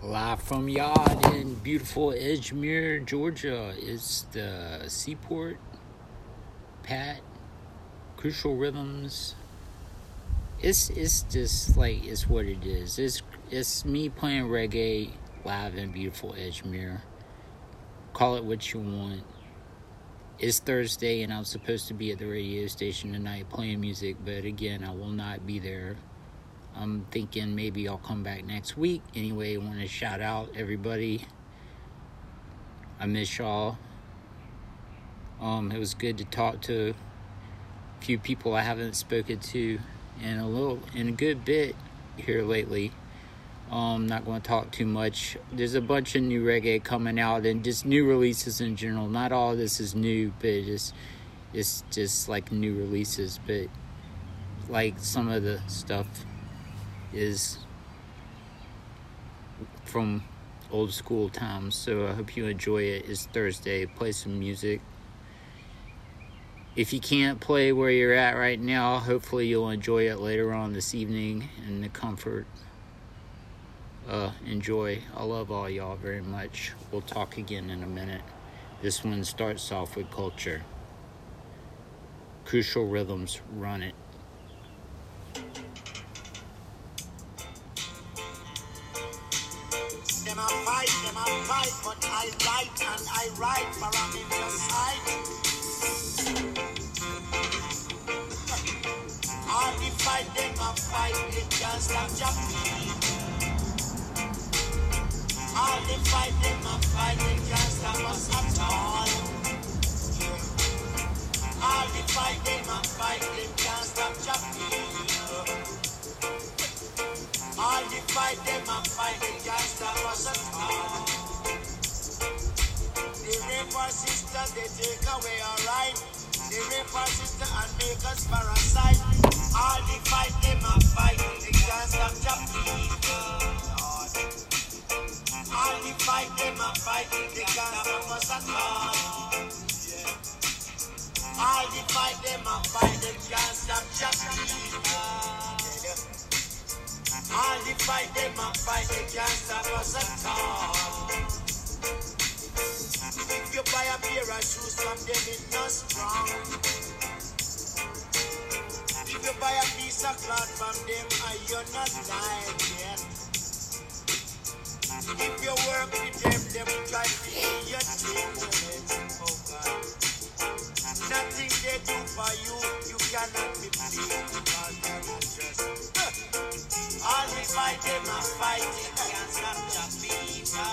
Live from Yard in beautiful Edgemere, Georgia. It's the Seaport, Pat, Crucial Rhythms. It's it's just like it's what it is. It's it's me playing reggae live in beautiful Edgemere. Call it what you want. It's Thursday and I'm supposed to be at the radio station tonight playing music, but again, I will not be there. I'm thinking maybe I'll come back next week. Anyway, want to shout out everybody. I miss y'all. Um, it was good to talk to a few people I haven't spoken to in a little in a good bit here lately. Um, not going to talk too much. There's a bunch of new reggae coming out and just new releases in general. Not all this is new, but it's it's just like new releases. But like some of the stuff is from old school times. So I hope you enjoy it. It's Thursday. Play some music. If you can't play where you're at right now, hopefully you'll enjoy it later on this evening in the comfort. Uh, enjoy. I love all y'all very much. We'll talk again in a minute. This one starts off with culture. Crucial rhythms, run it. Fight, but I write and I write for in your side. All the fight, them a fight, they can't stop jumping. All the fight, them a fight, they can't stop us at all. All the fight, them a fight, they can't stop jumping. All the fight, them a fight, they can't stop us at all. Rape sister, they take away our right. They rape our sister and make us parasite. All the fight, them a fight, they can't stop. Lord. All the fight, them a fight, they can't stop us at all. All the fight, them a fight, they can't stop. Yeah. All the fight, them a fight, they can't stop us at all. If you buy a pair of shoes from them, it not strong. If you buy a piece of cloth from them, are you not lying yet? If you work with them, them try to be your children. Oh God. Nothing they do for you, you cannot be pleased because they're just. All the fight, them a fight, they can't the fever.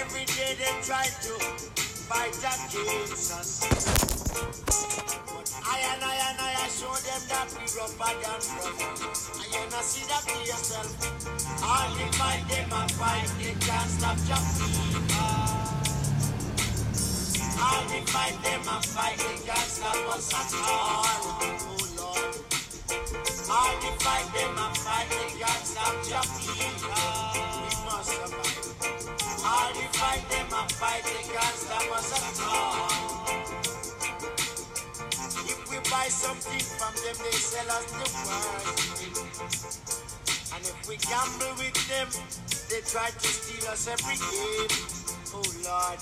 Every day they try to fight against us. But I and I and I, I show them that we rougher than rough. And you not see that to yourself. The fight them a fight, they can't stop. All the fight them a fight, they can't stop us at all. Oh Lord. The fight them a fight, they can't stop jumping. We the fight them a fight, they can't stop us at all. If we buy something from them, they sell us the worst. And if we gamble with them, they try to steal us every game. Oh Lord.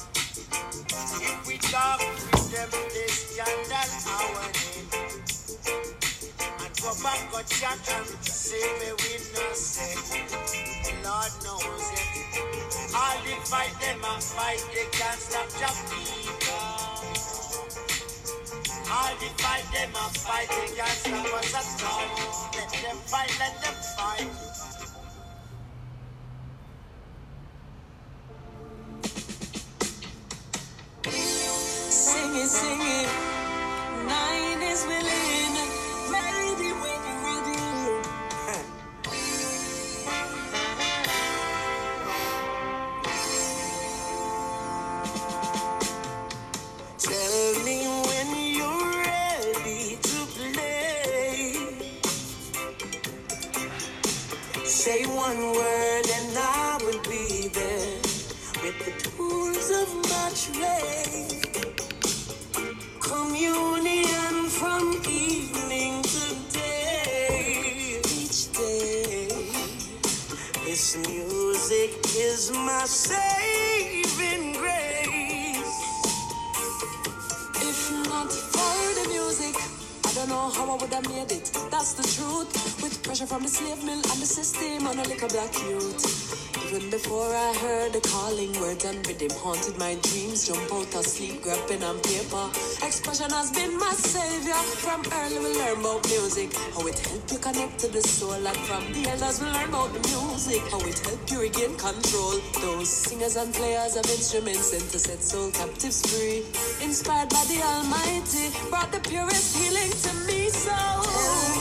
If we talk with them, they scandal our name. Go back, go chat and say me we no say. Lord knows it. All the fight them and fight, they can't stop Jamaica. All the fight them and fight, they can't stop us at all. Let them fight, let them fight. From evening today each day this music is my saving race. If not for the music, I don't know how I would have made it. That's the truth with pressure from the slave mill and the system on a little black youth. Even before I heard the calling words and rhythm haunted my dreams. Jump out of sleep, grab pen paper. Expression has been my savior. From early we learn about music, how it help you connect to the soul. And from the elders we learn about music, how it help you regain control. Those singers and players of instruments sent to set soul captives free. Inspired by the Almighty, brought the purest healing to me. So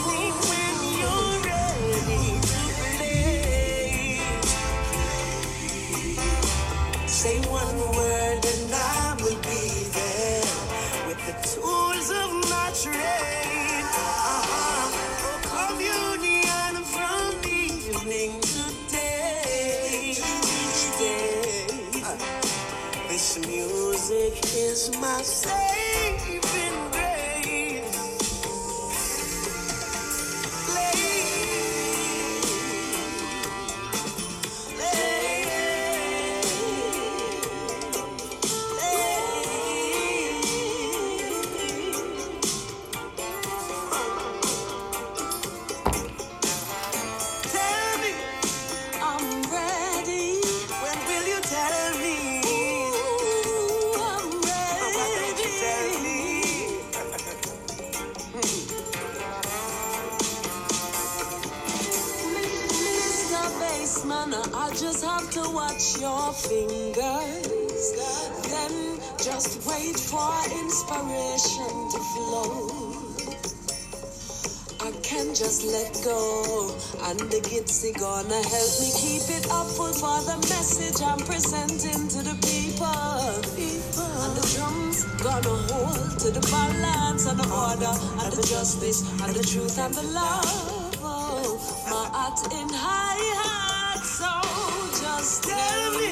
music fingers. Then just wait for inspiration to flow. I can't just let go, and the Gitsy gonna help me keep it up for the message I'm presenting to the people. And the drums gonna hold to the balance and the order and the justice and the truth and the love. Oh, my heart in high hat, so just Tell me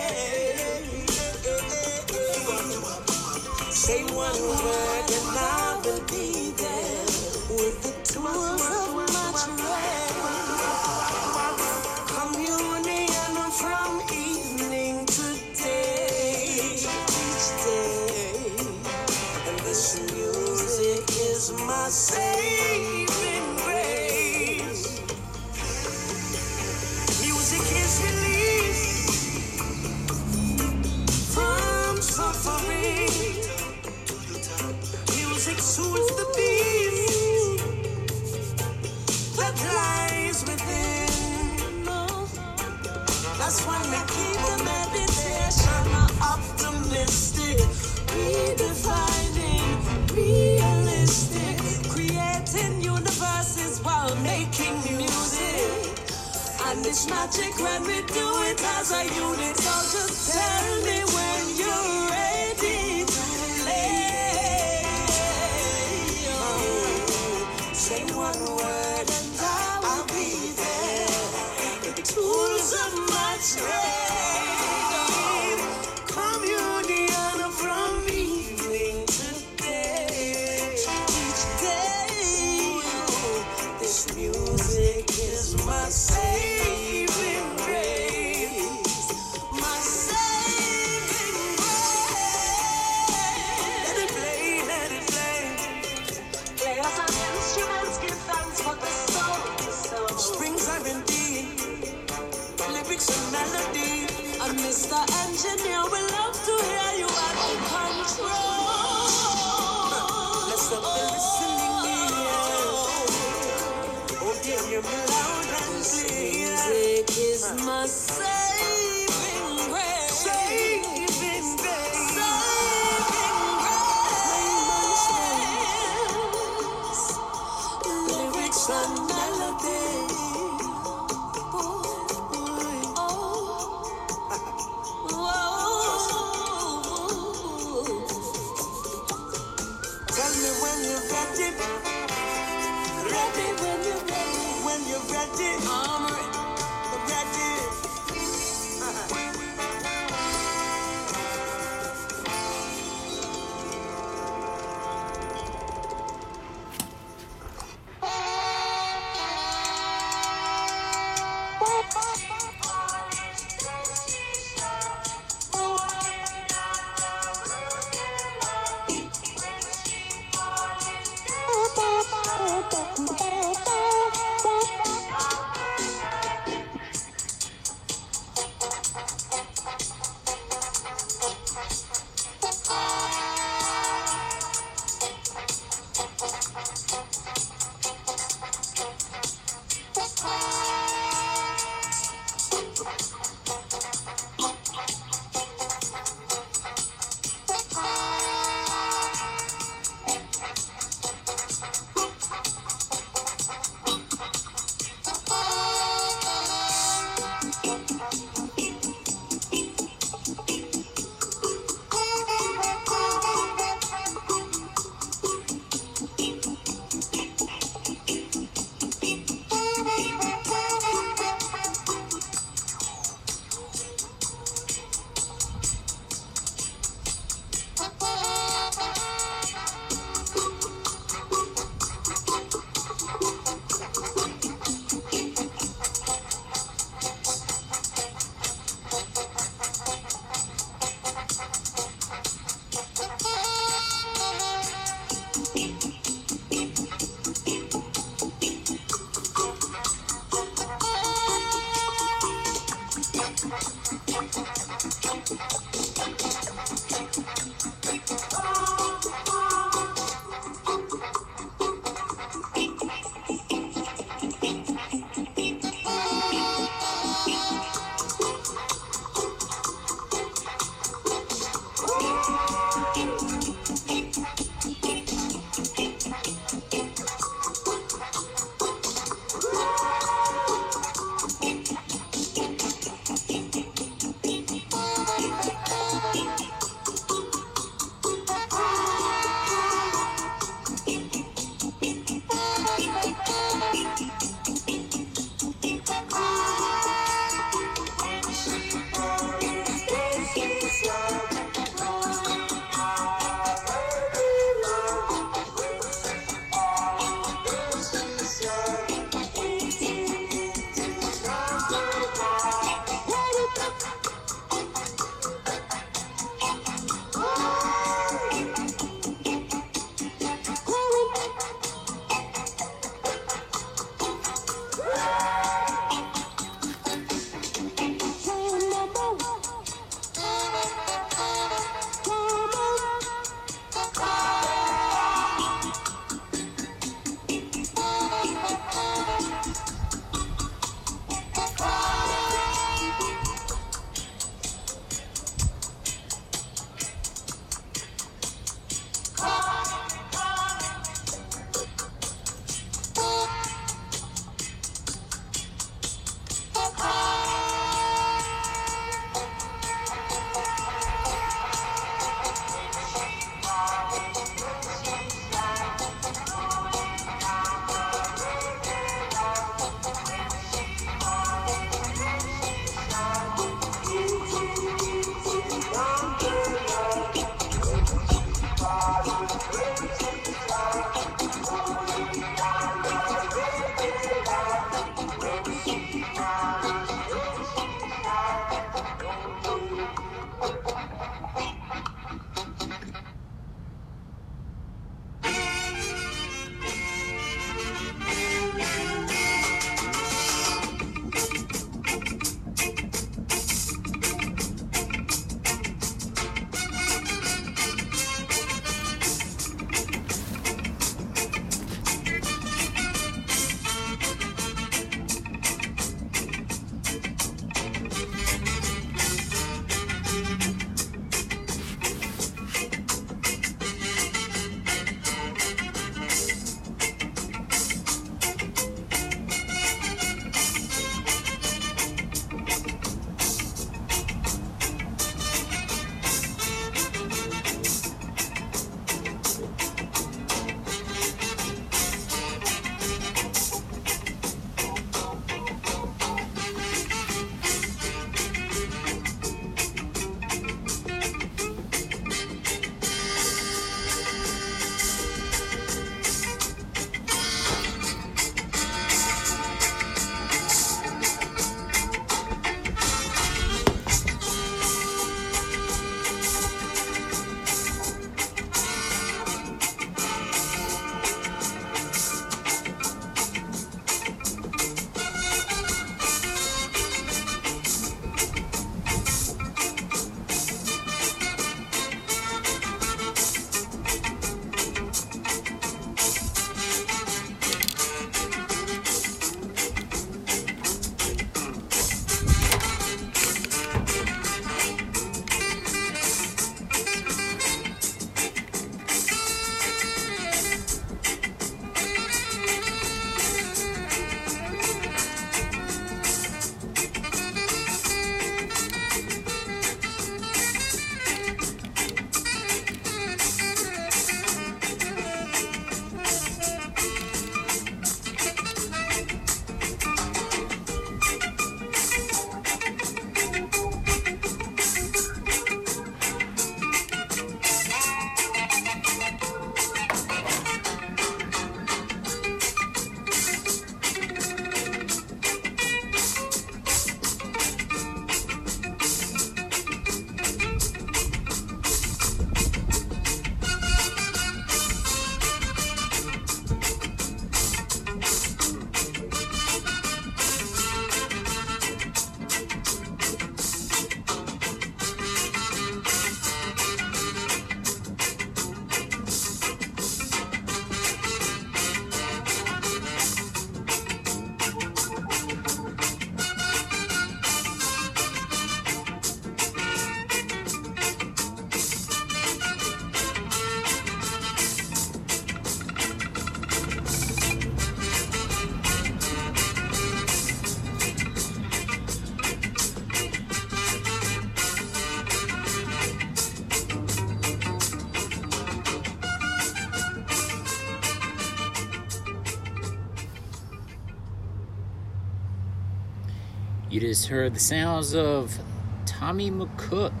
You just heard the sounds of Tommy McCook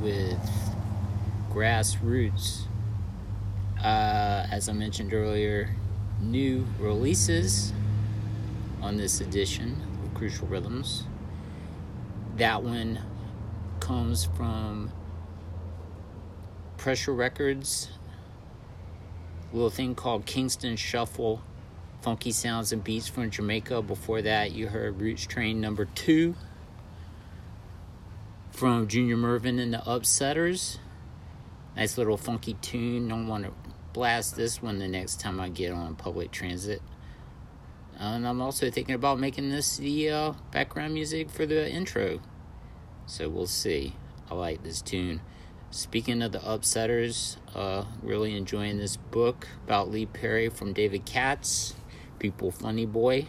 with Grassroots. Uh, as I mentioned earlier, new releases on this edition of Crucial Rhythms. That one comes from Pressure Records, little thing called Kingston Shuffle, Funky Sounds and Beats from Jamaica. Before that, you heard Roots Train number two from Junior Murvin and the Upsetters. Nice little funky tune. Don't want to blast this one the next time I get on public transit. And I'm also thinking about making this the uh, background music for the intro. So we'll see. I like this tune. Speaking of the Upsetters, uh, really enjoying this book about Lee Perry from David Katz, People Funny Boy.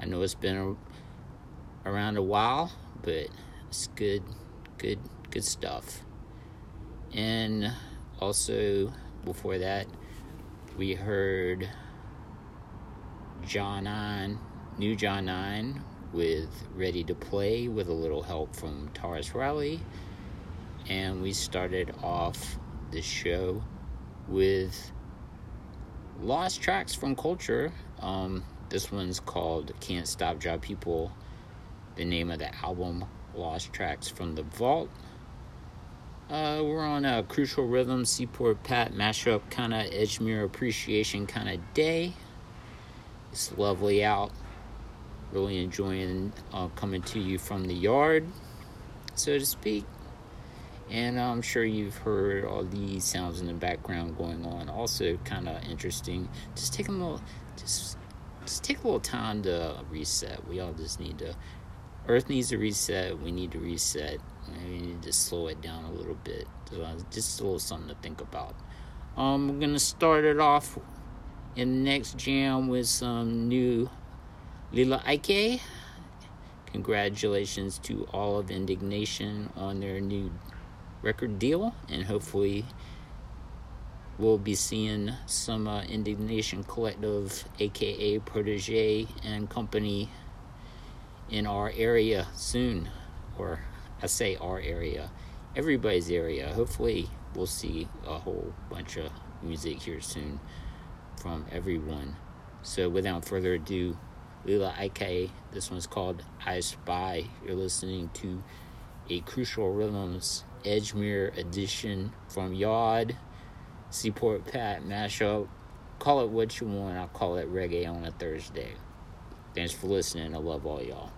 I know it's been a, around a while, but it's good, good, good stuff. And also, before that, we heard Jah9, New Jah9 with Ready to Play with a little help from Tarrus Riley. And we started off the show with Lost Tracks from Culture. Um, this one's called Can't Stop Drop People. The name of the album, Lost Tracks from the Vault. Uh, we're on a Crucial Rhythm Seaport Pat mashup kind of Edgemere appreciation kind of day. It's lovely out. Really enjoying uh, coming to you from the yard, so to speak. And I'm sure you've heard all these sounds in the background going on. Also, kind of interesting. Just take a little, just, just take a little time to reset. We all just need to. Earth needs to reset. We need to reset. We need to slow it down a little bit. Just a little something to think about. Um, we're gonna start it off in the next jam with some new Lila Ike. Congratulations to all of In.Digg.Nation on their new record deal, and hopefully, we'll be seeing some uh, In.Digg.Nation Collective, aka Protoje and Company, in our area soon. Or I say our area, everybody's area. Hopefully, we'll see a whole bunch of music here soon from everyone. So without further ado, Lila Ike, this one's called I Spy. You're listening to a Crucial Rhythms Edgemere edition from Yard, Seaport Pat mashup. Call it what you want. I'll call it reggae on a Thursday. Thanks for listening. I love all y'all.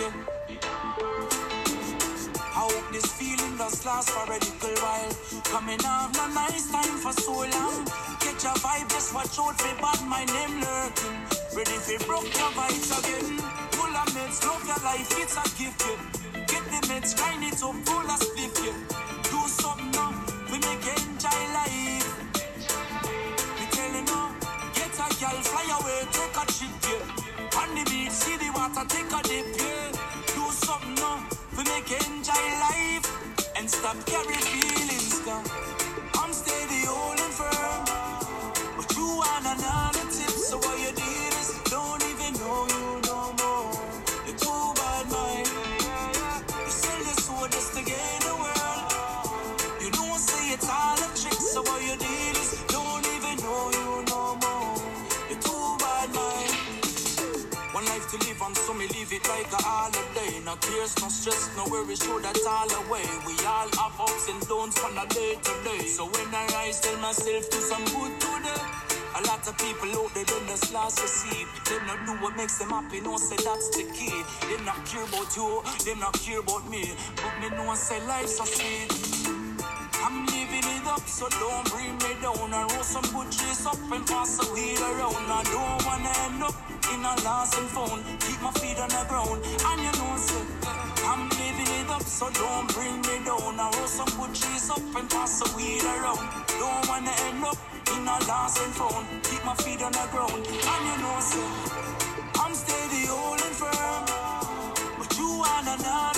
Now. I hope this feeling does last for a little while. Coming off a nice time for so long. Get your vibe, just watch out for bad my name lurking. Ready for broke your vibes again. Full of meds, love your life, it's a gift. Yeah. Get the meds, grind it up, full of spliff. Yeah. Do something now, we make you enjoy life. Water, take a dip. Yeah. Do something now, we make enjoy life. And stop carry feelings down. No tears, no stress, no worries, show that all away. We all have ups and downs from a day to day. So when I rise, tell myself do some good today. A lot of people out there, them just lost receive. Them not do what makes them happy, no say that's the key. Them not care about you, them not care about me. But me know say life's so sweet. So don't bring me down. I roll some good trees up and pass the wheel around. I don't wanna end up in a lost and found. Keep my feet on the ground, and you know, so I'm living it up, so don't bring me down. I roll some good trees up and pass the wheel around. Don't wanna end up in a lost and found. Keep my feet on the ground, and you know, so I'm steady, holding firm. But you want another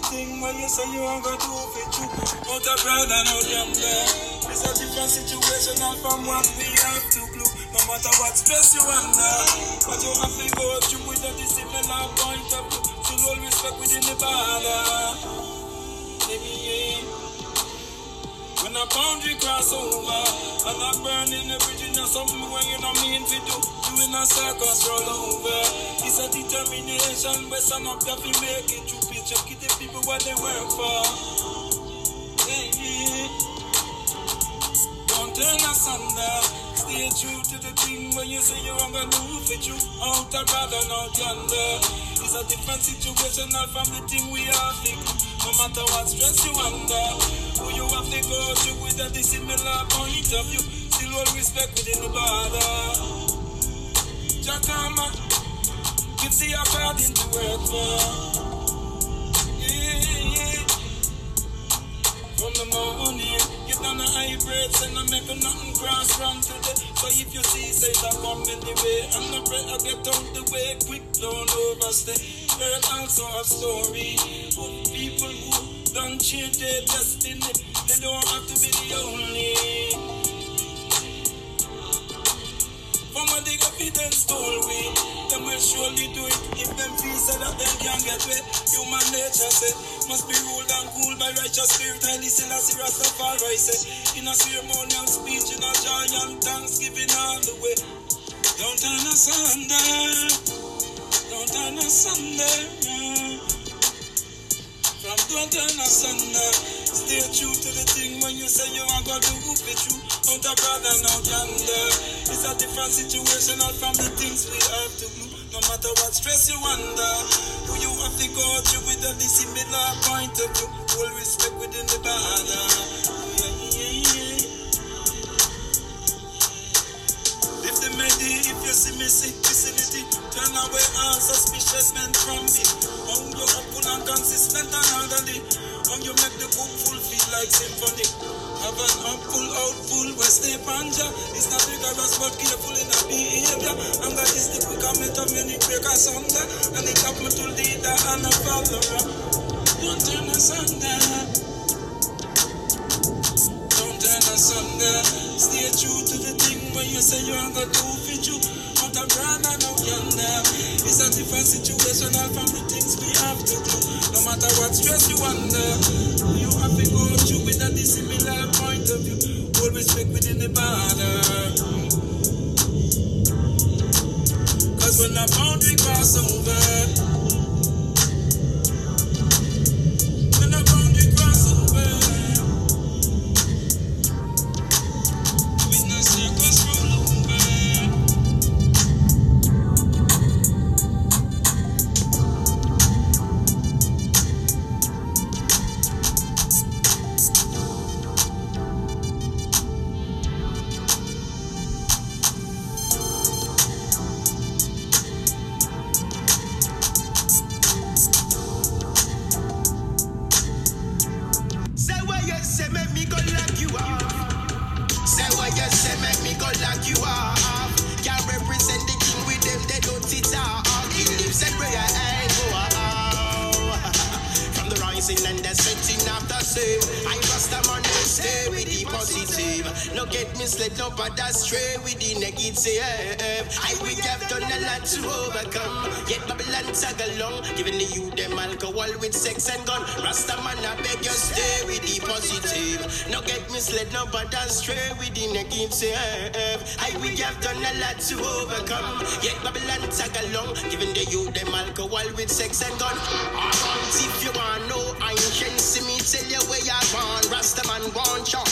true to the thing where you say you are gonna do it true. Out of pride and out yonder. It's a different situation and from what we have to glue. No matter what stress you under. But you have to go through with a similar point of view. Still all respect within the border. Baby, yeah. When a boundary cross over And I burning the bridge in something when you not mean to do You in a circus roll over It's a determination where some of them make it the people what they work for yeah. Don't turn asunder Stay true to the thing when you say you are gonna move it you Out of rather out yonder It's a different situation not from the thing we are thinking no matter what stress you under, who you have to go through with a dissimilar point of view, still hold respect within the border. Jacama, give the according to work for. From the morning, get on the high breaks and I make a nothing cross run today. So if you see, say that come in the way, I'm not ready to get out the way quick, don't overstay. earth also a story of people who don't change their destiny. They don't have to be the only. From dig up it and stole we. Them will surely do it if them feel so that them can get wet. Human nature say must be ruled and cooled by righteous spirit. Haile Selassie Rastafari say in a ceremonial speech in a joy and thanksgiving all the way. Don't turn us under. Don't turn us under. From don't turn us under. Stay true to the thing when you say you are going to do it true. Don't a brother now yonder. It's a different situation all from the things we have to. No matter what stress you under, who you have to go through with a dissimilar point of view. Full respect within the banner. Yeah, yeah, yeah. Medi, if you see me sick vicinity, turn away all suspicious men from me. On you upful and consistent and orderly. On you make the book full feel like symphony. Have an upful, outful, where stay panja. It's not rigorous but careful in our behavior. And that is the quick comment of many breakers under. And it me to leader and a follower. Don't turn us under. Don't turn us under. Stay true to the thing when you say you ain't gonna do fit you. Now yonder. It's a different situation all from the things we have to do. No matter what stress you under, you have to go through with a dissimilar point of view. All respect within the border. Cause when the boundary cross over, No get misled, no but stray with the negative. I we have done a lot to overcome. Yet Babylon tag along, giving the youth them alcohol with sex and gun. Rasta man, I beg you stay with the positive. No get misled, no but stray with the negative. I we have done a lot to overcome. Yet Babylon tag along, giving the youth them alcohol with sex and gun. If you want know ancient, see me tell you where you born. Rasta man want you.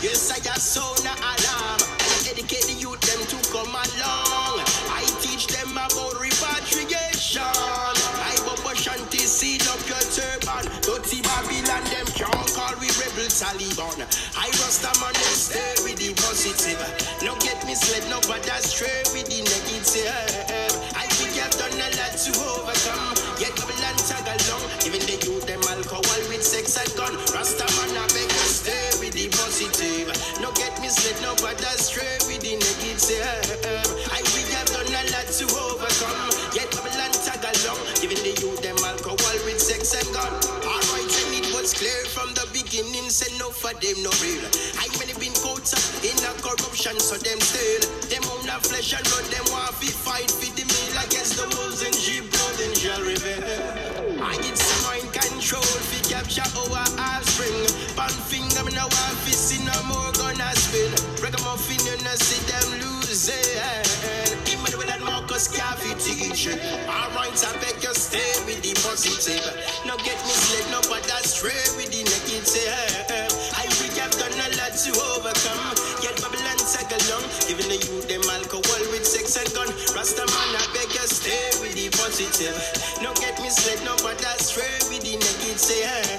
Yes, I got sound alarm. Educate the youth them to come along. I teach them about repatriation. I bubble shanty seed up your turban. Dirty Babylon them can't call we rebel Taliban. I rasta man them stay with the positive. No get misled, no but that's them no real. I many been caught in a corruption, so them still. Them own a flesh and blood, them want to fight for the meal against the wolves and sheep, clothing shall reveal. I get some mind control, fi capture our offspring. Pan finger, me no want fi see no more gonna spill. Ragamuffin, you know see them losing. Emmanuel and Marcus Garvey teaching. Alright, I beg you stay with the positive. No get misled, no but that's stray to overcome. Yet Babylon tag along, giving the youth them alcohol with sex and gun. Rasta man, I beg you stay with the positive. No get misled, no but that's with the negative. I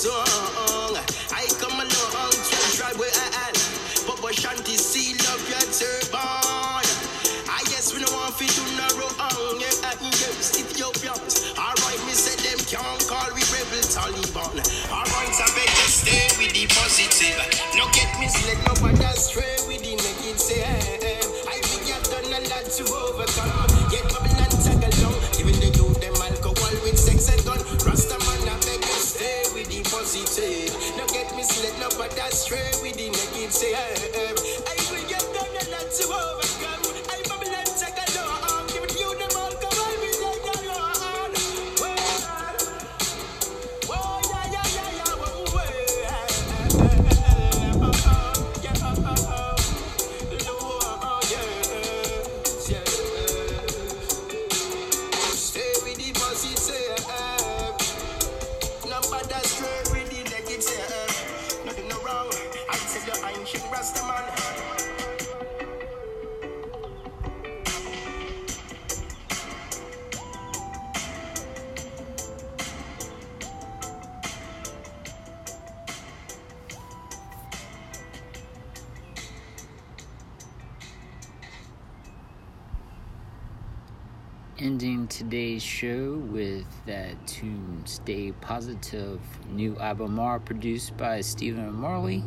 song. I come along to try where I am. Papa Shanti, seal up your turban. Ah, I guess we no want to do no wrong. Yeah, and yeah, Ethiopians. Alright, me said them can't call we rebel Taliban. Alright, I better stay with the positive. Stray with the negative. I tune Stay Positive, new album R produced by Stephen Marley.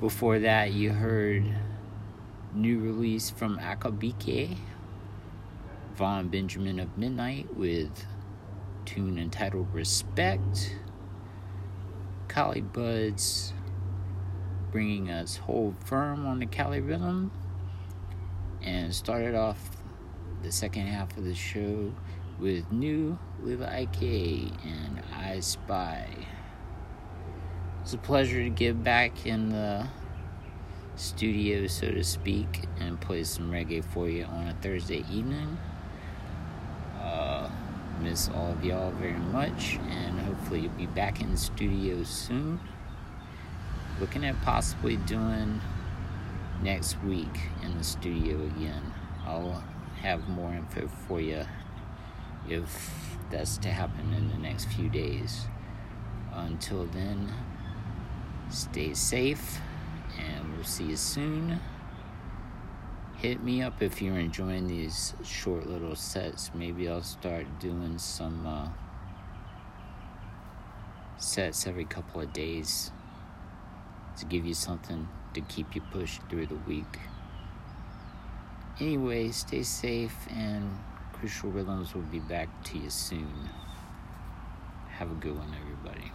Before that, you heard new release from Akae Beka, Vaughn Benjamin of Midnight with tune entitled Respect. Cali Buds bringing us Hold Firm on the Cali Rhythm and started off the second half of the show with new Lila Iké and I Spy. It's a pleasure to get back in the studio, so to speak, and play some reggae for you on a Thursday evening. Uh, miss all of y'all very much, and hopefully, you'll be back in the studio soon. Looking at possibly doing next week in the studio again. I'll have more info for you if that's to happen in the next few days. Until then, stay safe and we'll see you soon. Hit me up if you're enjoying these short little sets. Maybe I'll start doing some uh, sets every couple of days to give you something to keep you pushed through the week. Anyway, stay safe, and Crucial Rhythms will be back to you soon. Have a good one, everybody.